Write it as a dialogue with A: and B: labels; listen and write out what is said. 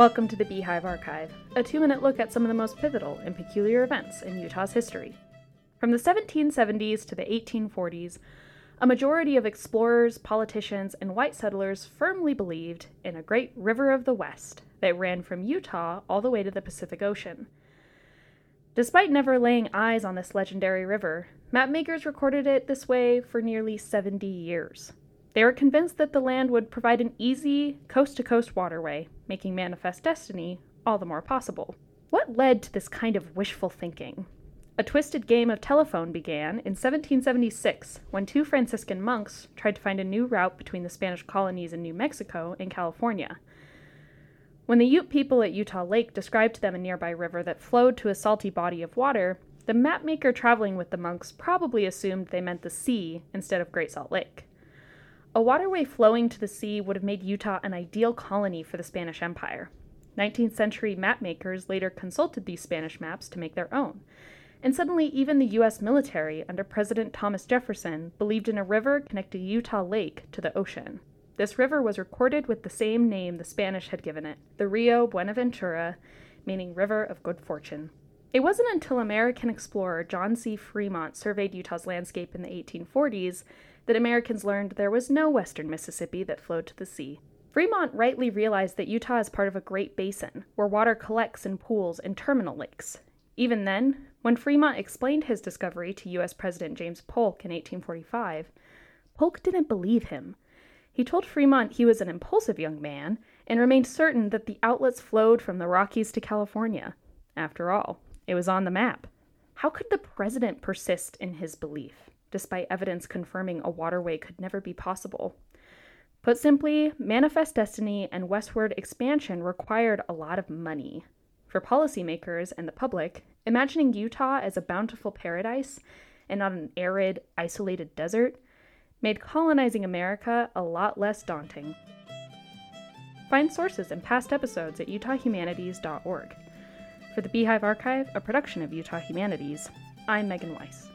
A: Welcome to the Beehive Archive, a two minute look at some of the most pivotal and peculiar events in Utah's history. From the 1770s to the 1840s, a majority of explorers, politicians, and white settlers firmly believed in a great river of the West that ran from Utah all the way to the Pacific Ocean. Despite never laying eyes on this legendary river, mapmakers recorded it this way for nearly 70 years. They were convinced that the land would provide an easy, coast to coast waterway, making Manifest Destiny all the more possible. What led to this kind of wishful thinking? A twisted game of telephone began in 1776 when two Franciscan monks tried to find a new route between the Spanish colonies in New Mexico and California. When the Ute people at Utah Lake described to them a nearby river that flowed to a salty body of water, the mapmaker traveling with the monks probably assumed they meant the sea instead of Great Salt Lake. A waterway flowing to the sea would have made Utah an ideal colony for the Spanish Empire. 19th century mapmakers later consulted these Spanish maps to make their own. And suddenly, even the U.S. military, under President Thomas Jefferson, believed in a river connecting Utah Lake to the ocean. This river was recorded with the same name the Spanish had given it, the Rio Buenaventura, meaning River of Good Fortune. It wasn't until American explorer John C. Fremont surveyed Utah's landscape in the 1840s that Americans learned there was no western Mississippi that flowed to the sea. Fremont rightly realized that Utah is part of a great basin, where water collects in pools and terminal lakes. Even then, when Fremont explained his discovery to U.S. President James Polk in 1845, Polk didn't believe him. He told Fremont he was an impulsive young man and remained certain that the outlets flowed from the Rockies to California. After all, it was on the map. How could the president persist in his belief? despite evidence confirming a waterway could never be possible. Put simply, Manifest Destiny and westward expansion required a lot of money. For policymakers and the public, imagining Utah as a bountiful paradise and not an arid, isolated desert made colonizing America a lot less daunting. Find sources and past episodes at utahhumanities.org. For the Beehive Archive, a production of Utah Humanities, I'm Megan Weiss.